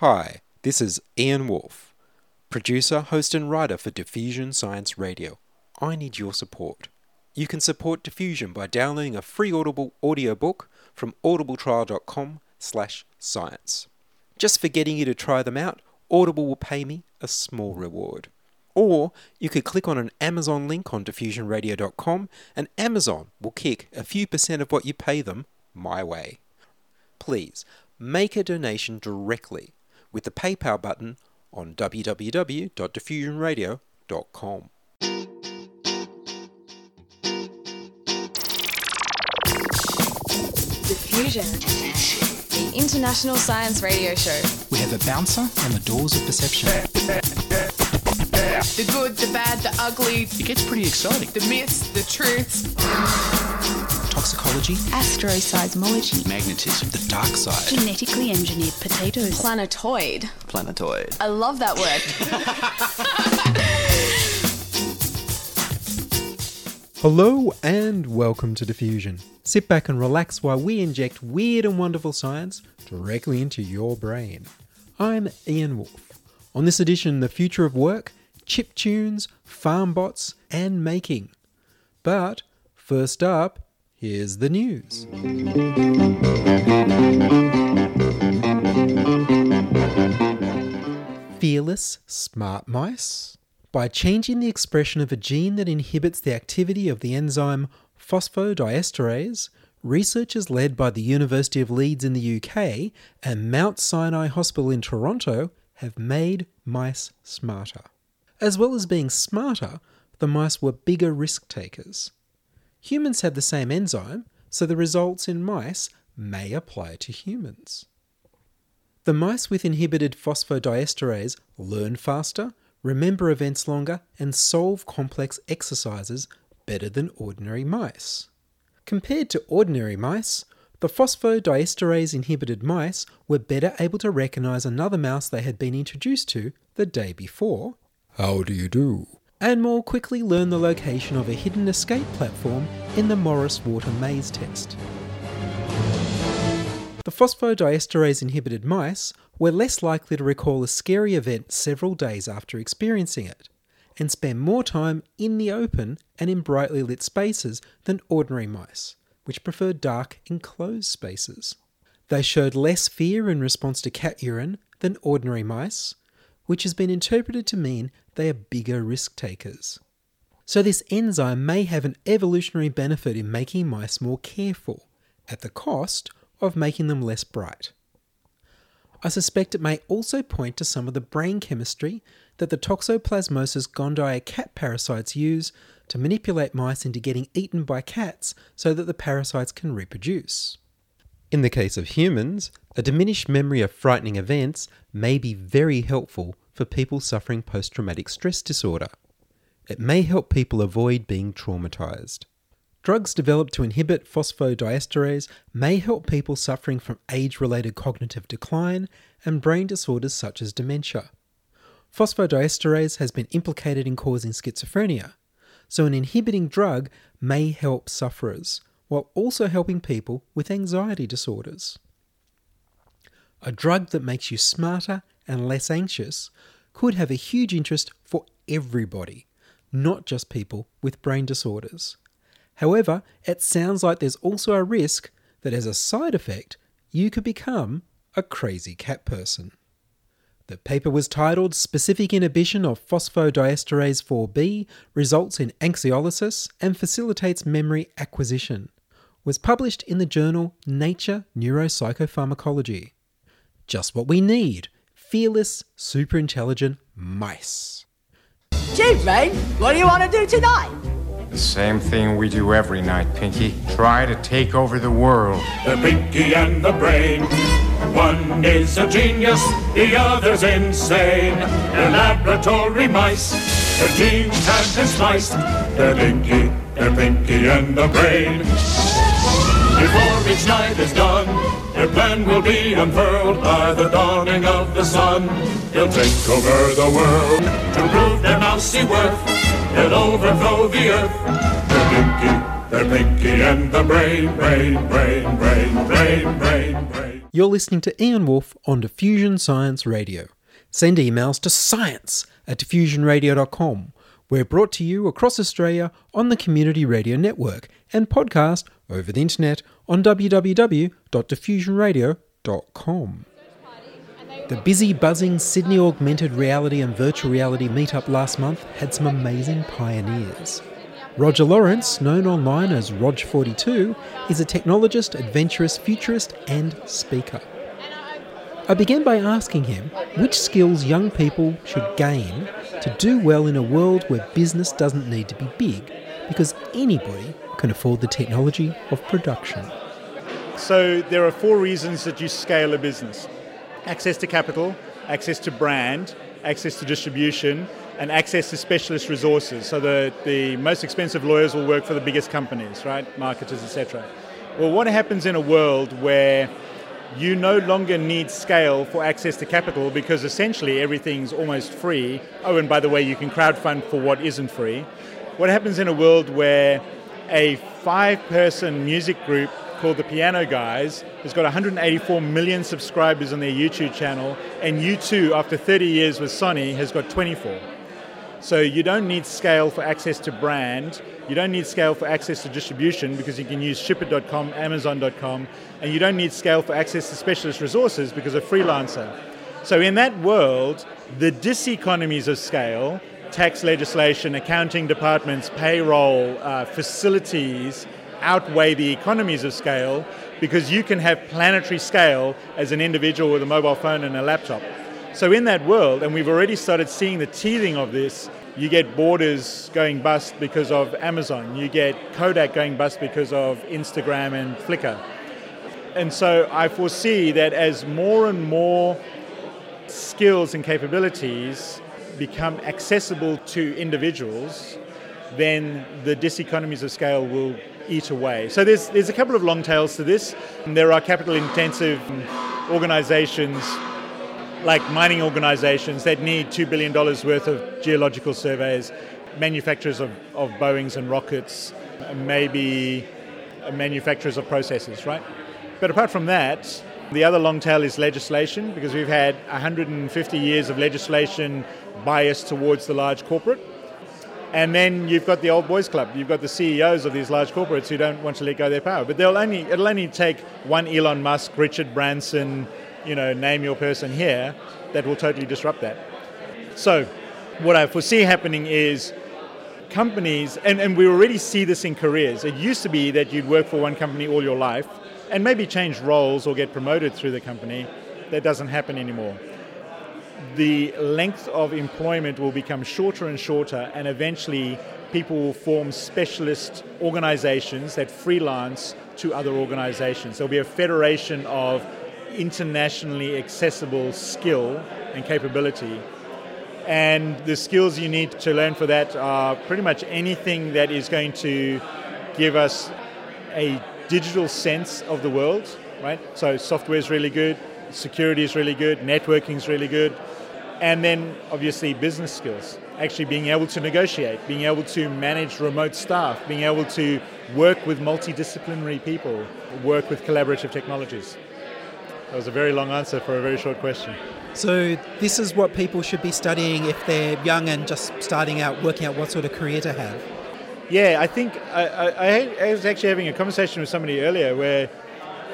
Hi, this is Ian Woolf, producer, host, and writer for Diffusion Science Radio. I need your support. You can support Diffusion by downloading a free Audible audiobook from audibletrial.com slash science. Just for getting you to try them out, Audible will pay me a small reward. Or you could click on an Amazon link on diffusionradio.com and Amazon will kick a few percent of what you pay them my way. Please make a donation directly with the PayPal button on www.diffusionradio.com. Diffusion. The international science radio show. We have a bouncer on the doors of perception. The good, the bad, the ugly, It gets pretty exciting. the myths, the truths. Toxicology, Asteroseismology. magnetism, the dark side. Genetically engineered potatoes. Planetoid. Planetoid. I love that word. Hello and welcome to Diffusion. Sit back and relax while we inject weird and wonderful science directly into your brain. I'm Ian Woolf. On this edition, the future of work, chip tunes, farm bots, and making. But first up, here's the news. Fearless smart mice? By changing the expression of a gene that inhibits the activity of the enzyme phosphodiesterase, researchers led by the University of Leeds in the UK and Mount Sinai Hospital in Toronto have made mice smarter. As well as being smarter, the mice were bigger risk takers. Humans have the same enzyme, so the results in mice may apply to humans. The mice with inhibited phosphodiesterase learn faster, remember events longer, and solve complex exercises better than ordinary mice. Compared to ordinary mice, the phosphodiesterase inhibited mice were better able to recognize another mouse they had been introduced to the day before. How do you do? And more quickly learn the location of a hidden escape platform in the Morris Water Maze test. The phosphodiesterase inhibited mice were less likely to recall a scary event several days after experiencing it, and spend more time in the open and in brightly lit spaces than ordinary mice, which prefer dark, enclosed spaces. They showed less fear in response to cat urine than ordinary mice, which has been interpreted to mean they are bigger risk takers. So, this enzyme may have an evolutionary benefit in making mice more careful, at the cost of making them less bright. I suspect it may also point to some of the brain chemistry that the Toxoplasmosis gondii cat parasites use to manipulate mice into getting eaten by cats so that the parasites can reproduce. In the case of humans, a diminished memory of frightening events may be very helpful for people suffering post traumatic stress disorder. It may help people avoid being traumatized. Drugs developed to inhibit phosphodiesterase may help people suffering from age related cognitive decline and brain disorders such as dementia. Phosphodiesterase has been implicated in causing schizophrenia, so an inhibiting drug may help sufferers, while also helping people with anxiety disorders. A drug that makes you smarter and less anxious could have a huge interest for everybody, not just people with brain disorders. However, it sounds like there's also a risk that as a side effect, you could become a crazy cat person. The paper was titled Specific Inhibition of Phosphodiesterase 4B Results in Anxiolysis and Facilitates Memory Acquisition. Was published in the journal Nature Neuropsychopharmacology. Just what we need fearless, super intelligent mice. Gee, Brain, what do you want to do tonight? The same thing we do every night, Pinky. Try to take over the world. The pinky and the brain. One is a genius, the other's insane. They're laboratory mice. Their genes have been spliced. They're pinky, they're pinky and the brain. Before each night is done, their plan will be unfurled by the dawning of the sun. They'll take over the world to prove their mousy worth. They'll overthrow the earth. They're pinky, they're pinky and the brain, brain, brain, brain, brain, brain, brain. You're listening to Ian Woolf on Diffusion Science Radio. Send emails to science at diffusionradio.com. We're brought to you across Australia on the Community Radio Network and podcast over the internet on www.diffusionradio.com. The busy, buzzing Sydney Augmented Reality and Virtual Reality meetup last month had some amazing pioneers. Roger Lawrence, known online as Rog42, is a technologist, adventurous, futurist, and speaker. I began by asking him which skills young people should gain to do well in a world where business doesn't need to be big, because anybody can afford the technology of production. So there are four reasons that you scale a business access to capital, access to brand, access to distribution, and access to specialist resources. So the, the most expensive lawyers will work for the biggest companies, right? Marketers, etc. Well, what happens in a world where you no longer need scale for access to capital because essentially everything's almost free. Oh, and by the way, you can crowdfund for what isn't free. What happens in a world where a five person music group called the Piano Guys has got 184 million subscribers on their YouTube channel, and U2, after 30 years with Sony, has got 24. So you don't need scale for access to brand. You don't need scale for access to distribution because you can use shipit.com, amazon.com, and you don't need scale for access to specialist resources because of freelancer. So in that world, the diseconomies of scale, tax legislation, accounting departments, payroll, uh, facilities, outweigh the economies of scale because you can have planetary scale as an individual with a mobile phone and a laptop. So in that world, and we've already started seeing the teething of this, you get Borders going bust because of Amazon. You get Kodak going bust because of Instagram and Flickr. And so I foresee that as more and more skills and capabilities become accessible to individuals, then the diseconomies of scale will eat away. So there's, there's a couple of long tails to this. There are capital intensive organizations like mining organizations that need $2 billion worth of geological surveys, manufacturers of, of Boeings and rockets, maybe uh, manufacturers of processors, right? But apart from that, the other long tail is legislation because we've had 150 years of legislation biased towards the large corporate. And then you've got the old boys club. You've got the CEOs of these large corporates who don't want to let go of their power. But they'll only it'll only take one Elon Musk, Richard Branson, you know, name your person here, that will totally disrupt that. So, what I foresee happening is companies, and, and we already see this in careers. It used to be that you'd work for one company all your life and maybe change roles or get promoted through the company. That doesn't happen anymore. The length of employment will become shorter and shorter, and eventually people will form specialist organizations that freelance to other organizations. There'll be a federation of internationally accessible skill and capability. And the skills you need to learn for that are pretty much anything that is going to give us a digital sense of the world, right? So software is really good, security is really good, networking is really good, and then obviously business skills. Actually being able to negotiate, being able to manage remote staff, being able to work with multidisciplinary people, work with collaborative technologies. That was a very long answer for a very short question. So, this is what people should be studying if they're young and just starting out, working out what sort of career to have. Yeah, I think I, I, I was actually having a conversation with somebody earlier where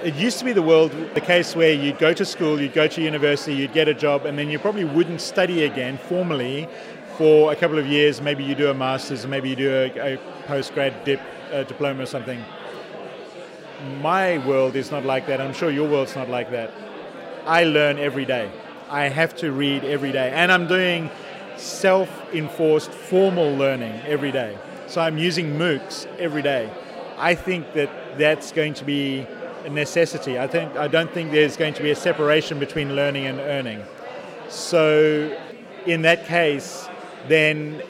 it used to be the world, the case where you'd go to school, you'd go to university, you'd get a job, and then you probably wouldn't study again formally for a couple of years. Maybe you do a master's, maybe you do a, a postgrad dip, a diploma or something. My world is not like that. I'm sure your world's not like that. I learn every day. I have to read every day. And I'm doing self enforced formal learning every day. So I'm using MOOCs every day. I think that that's going to be necessity. I think I don't think there's going to be a separation between learning and earning. So in that case, then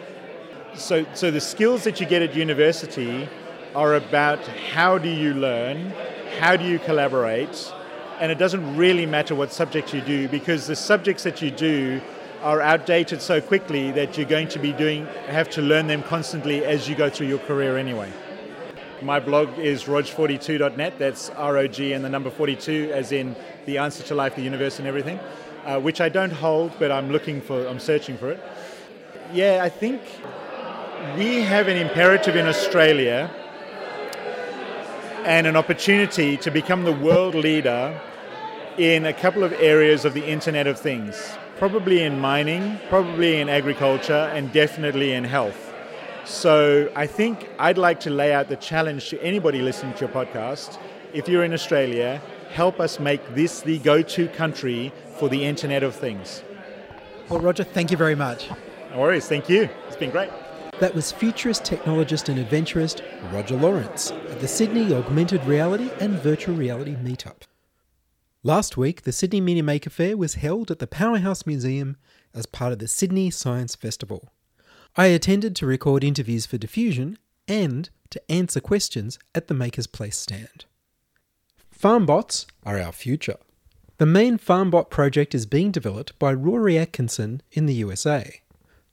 so so the skills that you get at university are about how do you learn, how do you collaborate, and it doesn't really matter what subject you do because the subjects that you do are outdated so quickly that you're going to be doing have to learn them constantly as you go through your career anyway. My blog is rog42.net. That's R O G and the number 42, as in the answer to life, the universe, and everything, uh, which I don't hold, but I'm looking for, I'm searching for it. Yeah, I think we have an imperative in Australia and an opportunity to become the world leader in a couple of areas of the Internet of Things. Probably in mining, probably in agriculture, and definitely in health. So I think I'd like to lay out the challenge to anybody listening to your podcast. If you're in Australia, help us make this the go to country for the Internet of Things. Well, Roger, thank you very much. No worries, thank you. It's been great. That was futurist technologist and adventurist Roger Lawrence at the Sydney Augmented Reality and Virtual Reality Meetup. Last week, the Sydney Media Maker Fair was held at the Powerhouse Museum as part of the Sydney Science Festival. I attended to record interviews for Diffusion and to answer questions at the Maker's Place stand. Farmbots are our future. The main Farmbot project is being developed by Rory Aronson in the USA.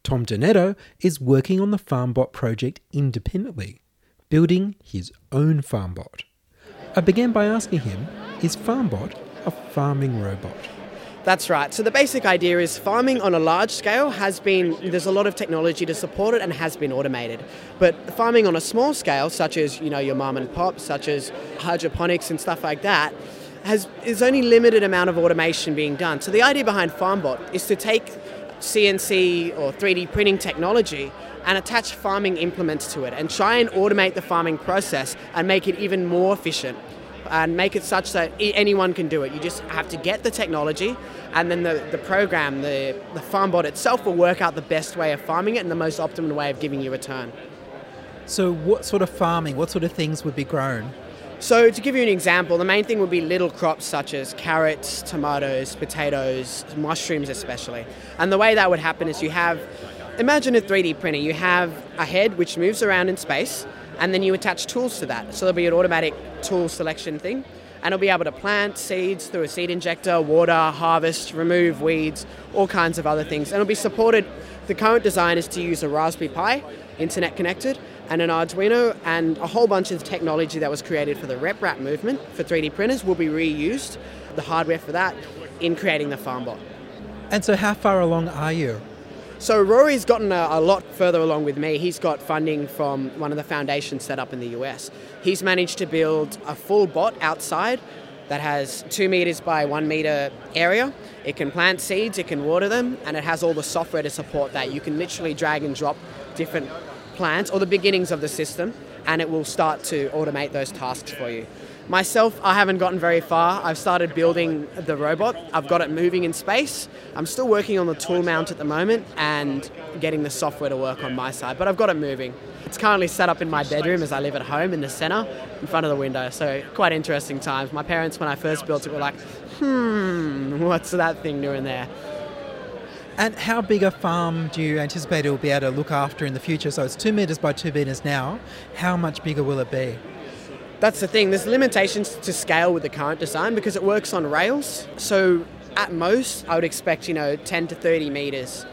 Tom Donetto is working on the Farmbot project independently, building his own Farmbot. I began by asking him is Farmbot a farming robot? That's right. So the basic idea is farming on a large scale has been there's a lot of technology to support it and has been automated. But farming on a small scale, such as you know your mom and pop, such as hydroponics and stuff like that, has is only limited amount of automation being done. So the idea behind FarmBot is to take CNC or 3D printing technology and attach farming implements to it and try and automate the farming process and make it even more efficient and make it such that anyone can do it. You just have to get the technology and then the, the program, the, the farm bot itself will work out the best way of farming it and the most optimum way of giving you a return. So, what sort of farming, what sort of things would be grown? So, to give you an example, the main thing would be little crops such as carrots, tomatoes, potatoes, mushrooms, especially. And the way that would happen is you have, imagine a 3D printer, you have a head which moves around in space, and then you attach tools to that. So, there'll be an automatic tool selection thing, and it'll be able to plant seeds through a seed injector, water, harvest, remove weeds, all kinds of other things. And it'll be supported. The current design is to use a Raspberry Pi, internet connected, and an Arduino, and a whole bunch of technology that was created for the RepRap movement for 3D printers will be reused, the hardware for that, in creating the FarmBot. And so, how far along are you? So, Rory's gotten a, a, lot further along with me. He's got funding from one of the foundations set up in the US. He's managed to build a full bot outside that has two meters by one meter area. It can plant seeds, it can water them, and it has all the software to support that. You can literally drag and drop different plants or the beginnings of the system, and it will start to automate those tasks for you. Myself, I haven't gotten very far. I've started building the robot. I've got it moving in space. I'm still working on the tool mount at the moment and getting the software to work on my side, but I've got it moving. It's currently set up in my bedroom as I live at home in the centre, in front of the window. So quite interesting times. My parents, when I first built it, were like, "Hmm, what's that thing doing there?" And how big a farm do you anticipate it will be able to look after in the future? So it's two metres by two metres now. How much bigger will it be? That's the thing. There's limitations to scale with the current design because it works on rails. So at most, I would expect, you know, 10 to 30 metres.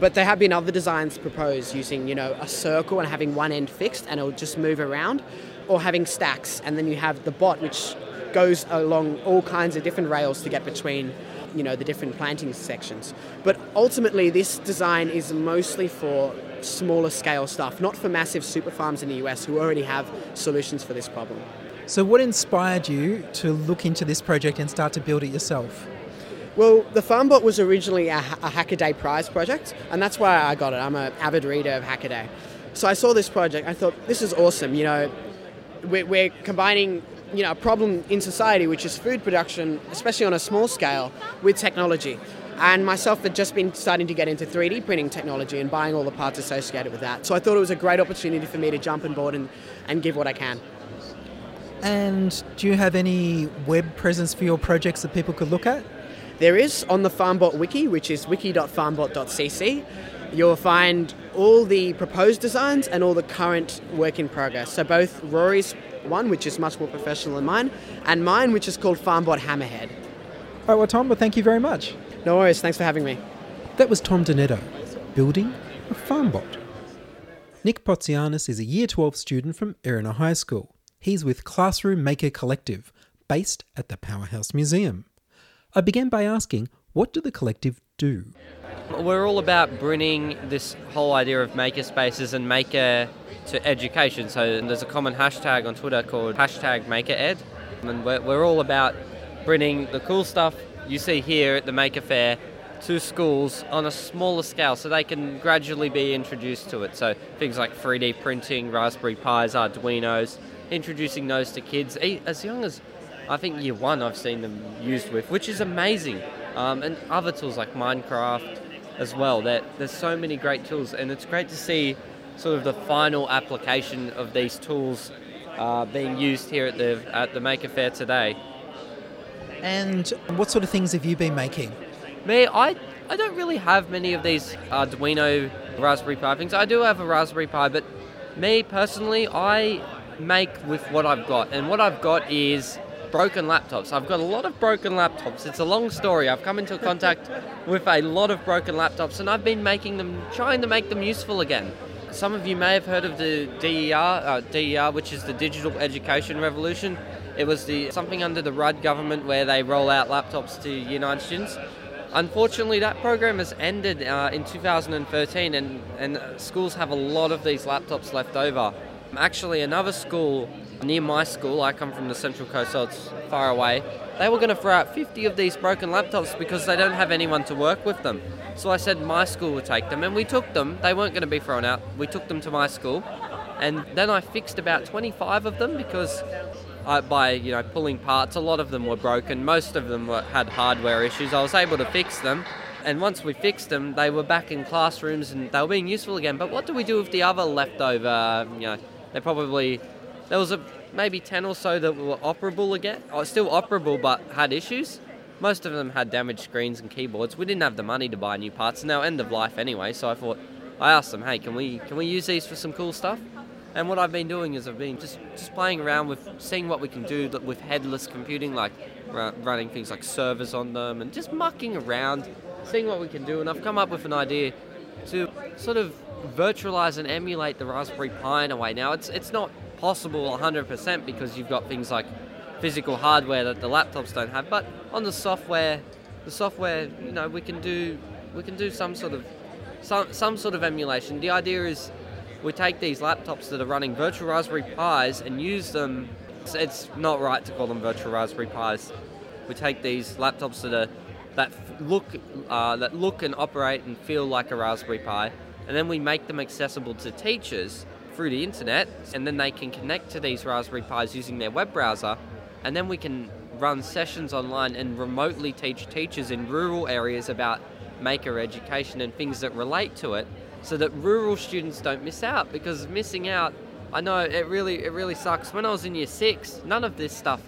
But there have been other designs proposed using, you know, a circle and having one end fixed and it'll just move around, or having stacks and then you have the bot which goes along all kinds of different rails to get between you know the different planting sections. But ultimately, this design is mostly for smaller scale stuff, not for massive super farms in the US who already have solutions for this problem. So, what inspired you to look into this project and start to build it yourself? Well, the FarmBot was originally a, a Hackaday prize project, and that's why I got it. I'm an avid reader of Hackaday. So I saw this project, I thought, this is awesome. You know, we're, we're combining you know, a problem in society, which is food production, especially on a small scale, with technology. And myself had just been starting to get into 3D printing technology and buying all the parts associated with that. So I thought it was a great opportunity for me to jump on board and, and give what I can. And do you have any web presence for your projects that people could look at? There is on the FarmBot wiki, which is wiki.farmbot.cc. You'll find all the proposed designs and all the current work in progress. So both Rory's one, which is much more professional than mine, and mine, which is called FarmBot Hammerhead. All right, well, Tom, but thank you very much. No worries. Thanks for having me. That was Tom Donetto, building a FarmBot. Nick Potzianis is a Year 12 student from Erina High School. He's with Classroom Maker Collective, based at the Powerhouse Museum. I began by asking, what do the collective do? We're all about bringing this whole idea of maker spaces and maker to education. So there's a common hashtag on Twitter called hashtag MakerEd. And we're, we're all about bringing the cool stuff you see here at the Maker Fair to schools on a smaller scale so they can gradually be introduced to it. So things like 3D printing, Raspberry Pis, Arduinos, introducing those to kids as young as I think year one I've seen them used with, which is amazing. Um, and other tools like Minecraft as well. That there's so many great tools, and it's great to see sort of the final application of these tools uh, being used here at the at the Maker Fair today. And what sort of things have you been making? Me, I I don't really have many of these Arduino Raspberry Pi things. I do have a Raspberry Pi, but me personally, I make with what I've got, and what I've got is broken laptops. I've got a lot of broken laptops. It's a long story. I've come into contact with a lot of broken laptops, and I've been making them, trying to make them useful again. Some of you may have heard of the DER, uh, DER, which is the Digital Education Revolution. It was the something under the Rudd government where they roll out laptops to Year 9 students. Unfortunately, that program has ended uh, in 2013, and, and schools have a lot of these laptops left over. Actually, another school near my school, I come from the Central Coast, so it's far away, they were going to throw out 50 of these broken laptops because they don't have anyone to work with them. So I said my school would take them, and we took them. They weren't going to be thrown out. We took them to my school, and then I fixed about 25 of them because I, by you know pulling parts, a lot of them were broken. Most of them were, had hardware issues. I was able to fix them, and once we fixed them, they were back in classrooms and they were being useful again. But what do we do with the other leftover? Um, you know, they probably there was a maybe 10 or so that were operable again, or still operable but had issues. Most of them had damaged screens and keyboards. We didn't have the money to buy new parts, and they were end of life anyway. So I thought, I asked them, hey, can we can we use these for some cool stuff? And what I've been doing is I've been just just playing around with seeing what we can do with headless computing, like running things like servers on them, and just mucking around, seeing what we can do. And I've come up with an idea to sort of virtualize and emulate the Raspberry Pi in a way. Now it's it's not possible 100% because you've got things like physical hardware that the laptops don't have. But on the software, the software, you know, we can do we can do some sort of some some sort of emulation. The idea is we take these laptops that are running virtual Raspberry Pis and use them. It's not right to call them virtual Raspberry Pis. We take these laptops that are that look uh, that look and operate and feel like a Raspberry Pi, and then we make them accessible to teachers through the internet, and then they can connect to these Raspberry Pis using their web browser, and then we can run sessions online and remotely teach teachers in rural areas about maker education and things that relate to it so that rural students don't miss out because missing out I know it really it really sucks when I was in year 6 none of this stuff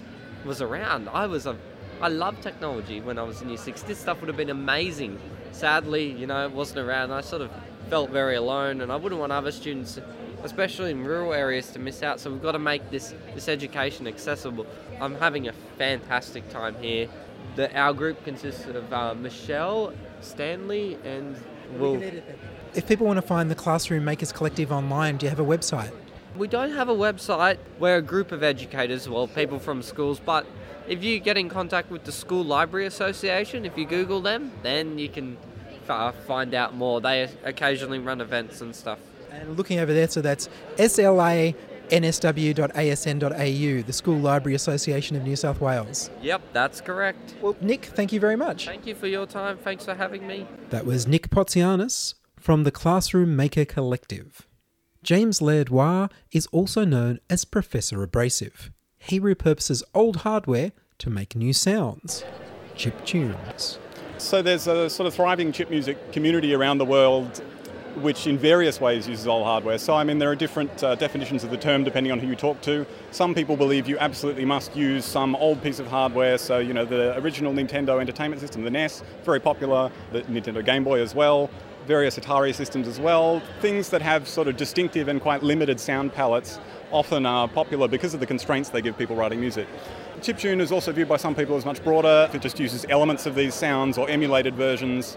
was around I was a I love technology when I was in year 6 this stuff would have been amazing sadly you know it wasn't around I sort of felt very alone and I wouldn't want other students especially in rural areas, to miss out. So we've got to make this, this education accessible. I'm having a fantastic time here. The, our group consists of uh, Michelle, Stanley, and Will. If people want to find the Classroom Makers Collective online, do you have a website? We don't have a website. We're a group of educators, well, people from schools, but if you get in contact with the School Library Association, if you Google them, then you can uh, find out more. They occasionally run events and stuff. And looking over there, so that's slansw.asn.au, the School Library Association of New South Wales. Yep, that's correct. Well, Nick, thank you very much. Thank you for your time. Thanks for having me. That was Nick Potzianis from the Classroom Maker Collective. James Laird-Wah is also known as Professor Abrasive. He repurposes old hardware to make new sounds, chip tunes. So there's a sort of thriving chip music community around the world which in various ways uses old hardware. So, I mean, there are different uh, definitions of the term depending on who you talk to. Some people believe you absolutely must use some old piece of hardware. So, you know, the original Nintendo Entertainment System, the NES, very popular, the Nintendo Game Boy as well, various Atari systems as well. Things that have sort of distinctive and quite limited sound palettes often are popular because of the constraints they give people writing music. Chiptune is also viewed by some people as much broader. It just uses elements of these sounds or emulated versions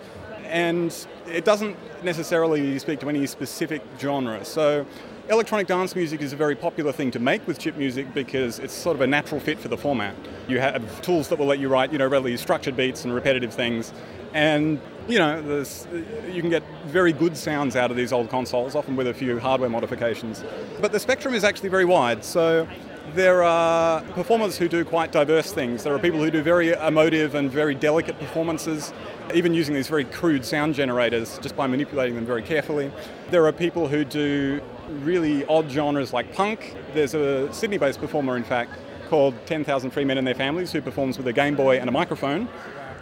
and it doesn't necessarily speak to any specific genre. So, electronic dance music is a very popular thing to make with chip music because it's sort of a natural fit for the format. You have tools that will let you write, you know, relatively structured beats and repetitive things, and you know, there's, uh, you can get very good sounds out of these old consoles, often with a few hardware modifications. But the spectrum is actually very wide. So there are performers who do quite diverse things. There are people who do very emotive and very delicate performances, even using these very crude sound generators just by manipulating them very carefully. There are people who do really odd genres like punk. There's a Sydney based performer, in fact, called 10,000 Free Men and Their Families who performs with a Game Boy and a microphone,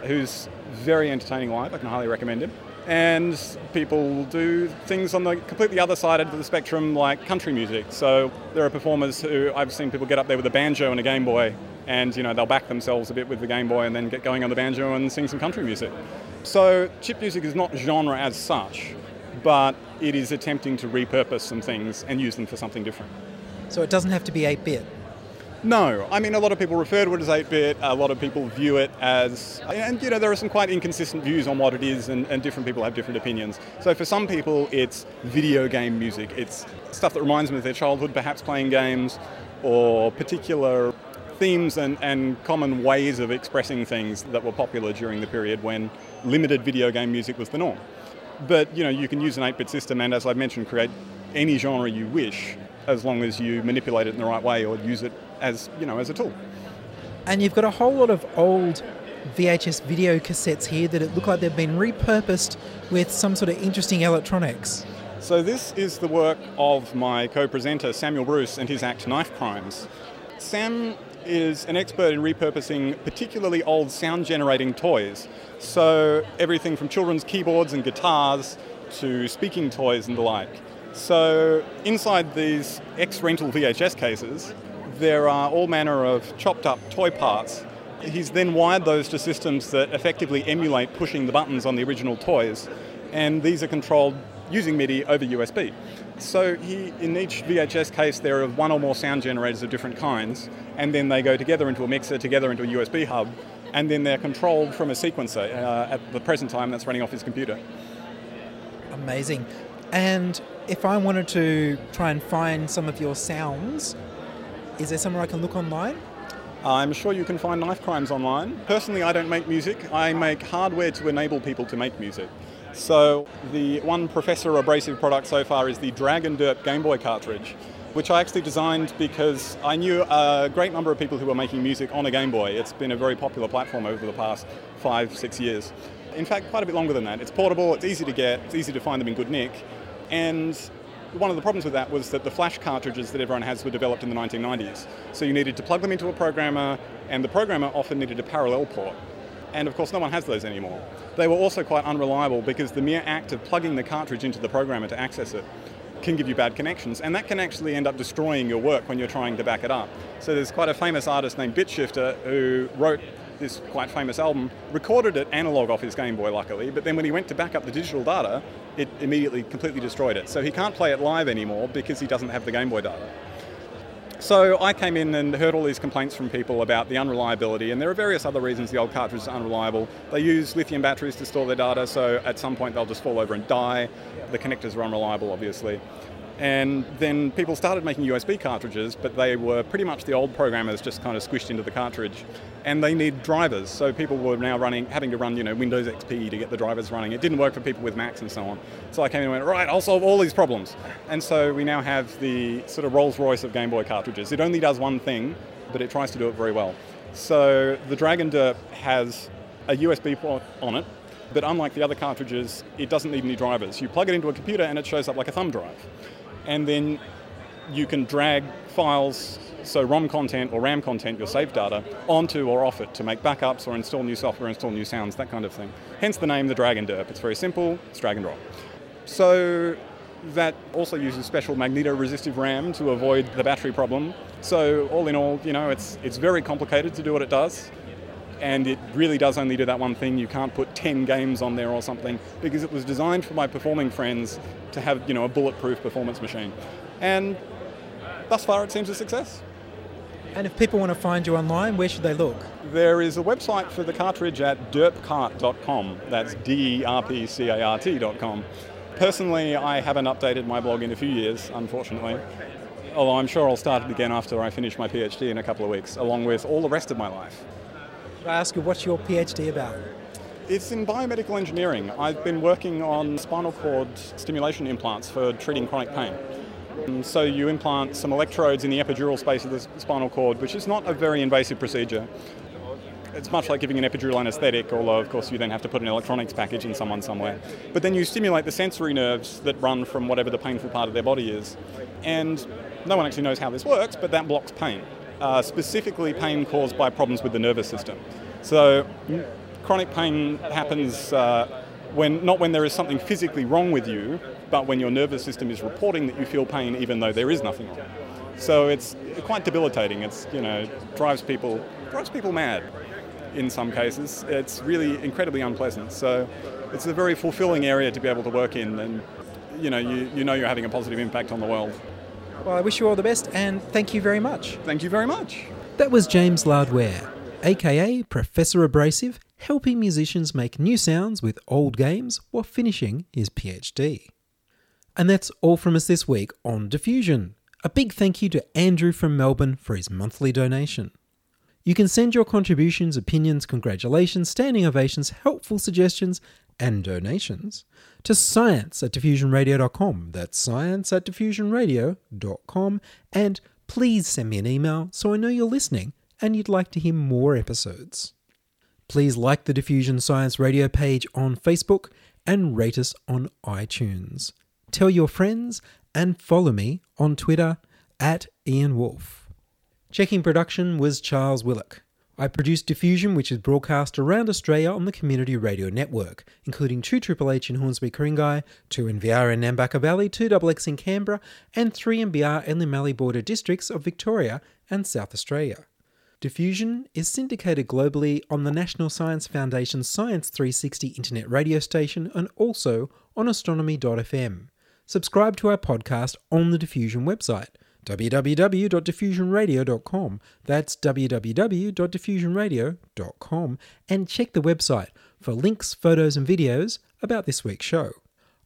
who's very entertaining live. I can highly recommend him. And people do things on the completely other side of the spectrum, like country music. So there are performers who I've seen people get up there with a banjo and a Game Boy, and you know they'll back themselves a bit with the Game Boy and then get going on the banjo and sing some country music. So chip music is not genre as such, but it is attempting to repurpose some things and use them for something different. So it doesn't have to be 8 bit. No, I mean a lot of people refer to it as 8-bit. A lot of people view it as, and you know there are some quite inconsistent views on what it is, and, and, different people have different opinions. So for some people, it's video game music. It's stuff that reminds them of their childhood, perhaps playing games, or particular themes and, and common ways of expressing things that were popular during the period when limited video game music was the norm. But you know you can use an 8-bit system, and as I've mentioned, create any genre you wish as long as you manipulate it in the right way or use it as you know as a tool. And you've got a whole lot of old VHS video cassettes here that it look like they've been repurposed with some sort of interesting electronics. So this is the work of my co-presenter Samuel Bruce and his act Knife Crimes. Sam is an expert in repurposing particularly old sound generating toys. So everything from children's keyboards and guitars to speaking toys and the like. So inside these ex-rental VHS cases, there are all manner of chopped up toy parts. He's then wired those to systems that effectively emulate pushing the buttons on the original toys, and these are controlled using MIDI over USB. So he, in each VHS case, there are one or more sound generators of different kinds, and then they go together into a mixer, together into a USB hub, and then they're controlled from a sequencer. Uh, at the present time, that's running off his computer. Amazing. And if I wanted to try and find some of your sounds, is there somewhere I can look online? I'm sure you can find knife crimes online. Personally, I don't make music. I make hardware to enable people to make music. So the one Professor abrasive product so far is the Drag and Derp Game Boy cartridge, which I actually designed because I knew a great number of people who were making music on a Game Boy. It's been a very popular platform over the past five, six years. In fact, quite a bit longer than that. It's portable, it's easy to get, it's easy to find them in good nick, and one of the problems with that was that the flash cartridges that everyone has were developed in the 1990s. So you needed to plug them into a programmer, and the programmer often needed a parallel port. And of course, no one has those anymore. They were also quite unreliable because the mere act of plugging the cartridge into the programmer to access it can give you bad connections, and that can actually end up destroying your work when you're trying to back it up. So there's quite a famous artist named Bitshifter who wrote this quite famous album, recorded it analog off his Game Boy, luckily, but then when he went to back up the digital data, it immediately completely destroyed it. So he can't play it live anymore because he doesn't have the Game Boy data. So I came in and heard all these complaints from people about the unreliability, and there are various other reasons the old cartridges are unreliable. They use lithium batteries to store their data, so at some point they'll just fall over and die. The connectors are unreliable, obviously. And then people started making USB cartridges, but they were pretty much the old programmers just kind of squished into the cartridge. And they need drivers, so people were now running, having to run, you know, Windows XP to get the drivers running. It didn't work for people with Macs and so on. So I came in and went, right, I'll solve all these problems. And so we now have the sort of Rolls Royce of Game Boy cartridges. It only does one thing, but it tries to do it very well. So the Drag and Derp has a USB port on it, but unlike the other cartridges, it doesn't need any drivers. You plug it into a computer and it shows up like a thumb drive and then you can drag files, so ROM content or RAM content, your saved data, onto or off it to make backups or install new software, install new sounds, that kind of thing. Hence the name, the drag and derp. It's very simple, it's drag and drop. So that also uses special magneto-resistive RAM to avoid the battery problem. So all in all, you know, it's it's very complicated to do what it does and it really does only do that one thing. You can't put 10 games on there or something because it was designed for my performing friends to have, you know, a bulletproof performance machine. And thus far it seems a success. And if people want to find you online, where should they look? There is a website for the cartridge at derpcart.com. That's D E R P C A R T.com. Personally, I haven't updated my blog in a few years, unfortunately. Although I'm sure I'll start it again after I finish my PhD in a couple of weeks, along with all the rest of my life. I ask you what's your PhD about? It's in biomedical engineering. I've been working on spinal cord stimulation implants for treating chronic pain. So you implant some electrodes in the epidural space of the spinal cord, which is not a very invasive procedure. It's much like giving an epidural anesthetic, although of course you then have to put an electronics package in someone somewhere. But then you stimulate the sensory nerves that run from whatever the painful part of their body is. And no one actually knows how this works, but that blocks pain, uh, specifically pain caused by problems with the nervous system. So chronic pain happens uh, when not when there is something physically wrong with you, but when your nervous system is reporting that you feel pain even though there is nothing wrong. So it's quite debilitating. It's you know drives people drives people mad in some cases. It's really incredibly unpleasant. So it's a very fulfilling area to be able to work in, and you know you, you know you're having a positive impact on the world. Well, I wish you all the best and thank you very much. Thank you very much. That was James Laird-Wah, aka Professor Abrasive, helping musicians make new sounds with old games while finishing his PhD. And that's all from us this week on Diffusion. A big thank you to Andrew from Melbourne for his monthly donation. You can send your contributions, opinions, congratulations, standing ovations, helpful suggestions, and donations to science at diffusionradio.com. That's science at diffusionradio.com. And please send me an email so I know you're listening and you'd like to hear more episodes. Please like the Diffusion Science Radio page on Facebook and rate us on iTunes. Tell your friends and follow me on Twitter at Ian Woolf. Checking production was Charles Willock. I produce Diffusion, which is broadcast around Australia on the Community Radio Network, including 2 Triple H in Hornsby Ku-ring-gai, 2 NVR in Nambucca Valley, 2 XX in Canberra, and 3 NBR in the Mallee border districts of Victoria and South Australia. Diffusion is syndicated globally on the National Science Foundation's Science 360 internet radio station and also on astronomy.fm. Subscribe to our podcast on the Diffusion website www.diffusionradio.com. That's www.diffusionradio.com and check the website for links, photos, and videos about this week's show.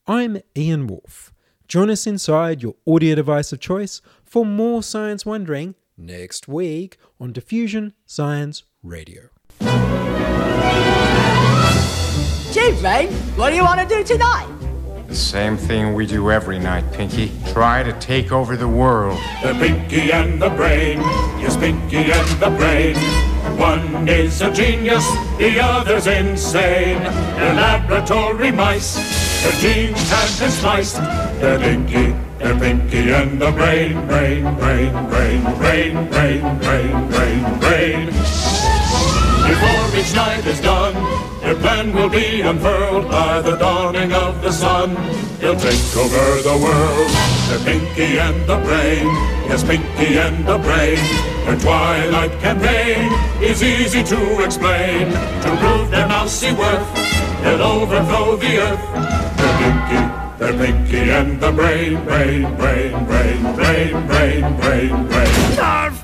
I'm Ian Woolf. Join us inside your audio device of choice for more science wondering next week on Diffusion Science Radio. Gee, what do you want to do tonight? The same thing we do every night, Pinky. Try to take over the world. The Pinky and the Brain, yes, Pinky and the Brain. One is a genius, the other's insane. They're laboratory mice, their genes have been spliced. They're Pinky, they're Pinky and the Brain, brain, brain, brain, brain, brain, brain, brain, brain. Before each night is done, their plan will be unfurled by the dawning of the sun. They'll take over the world. The Pinky and the Brain. Yes, Pinky and the Brain. Their twilight campaign is easy to explain. To prove their mousy worth, they'll overthrow the earth. They're Pinky, they're Pinky and the Brain, Brain, Brain, Brain, Brain, Brain, Brain, Brain. Starve!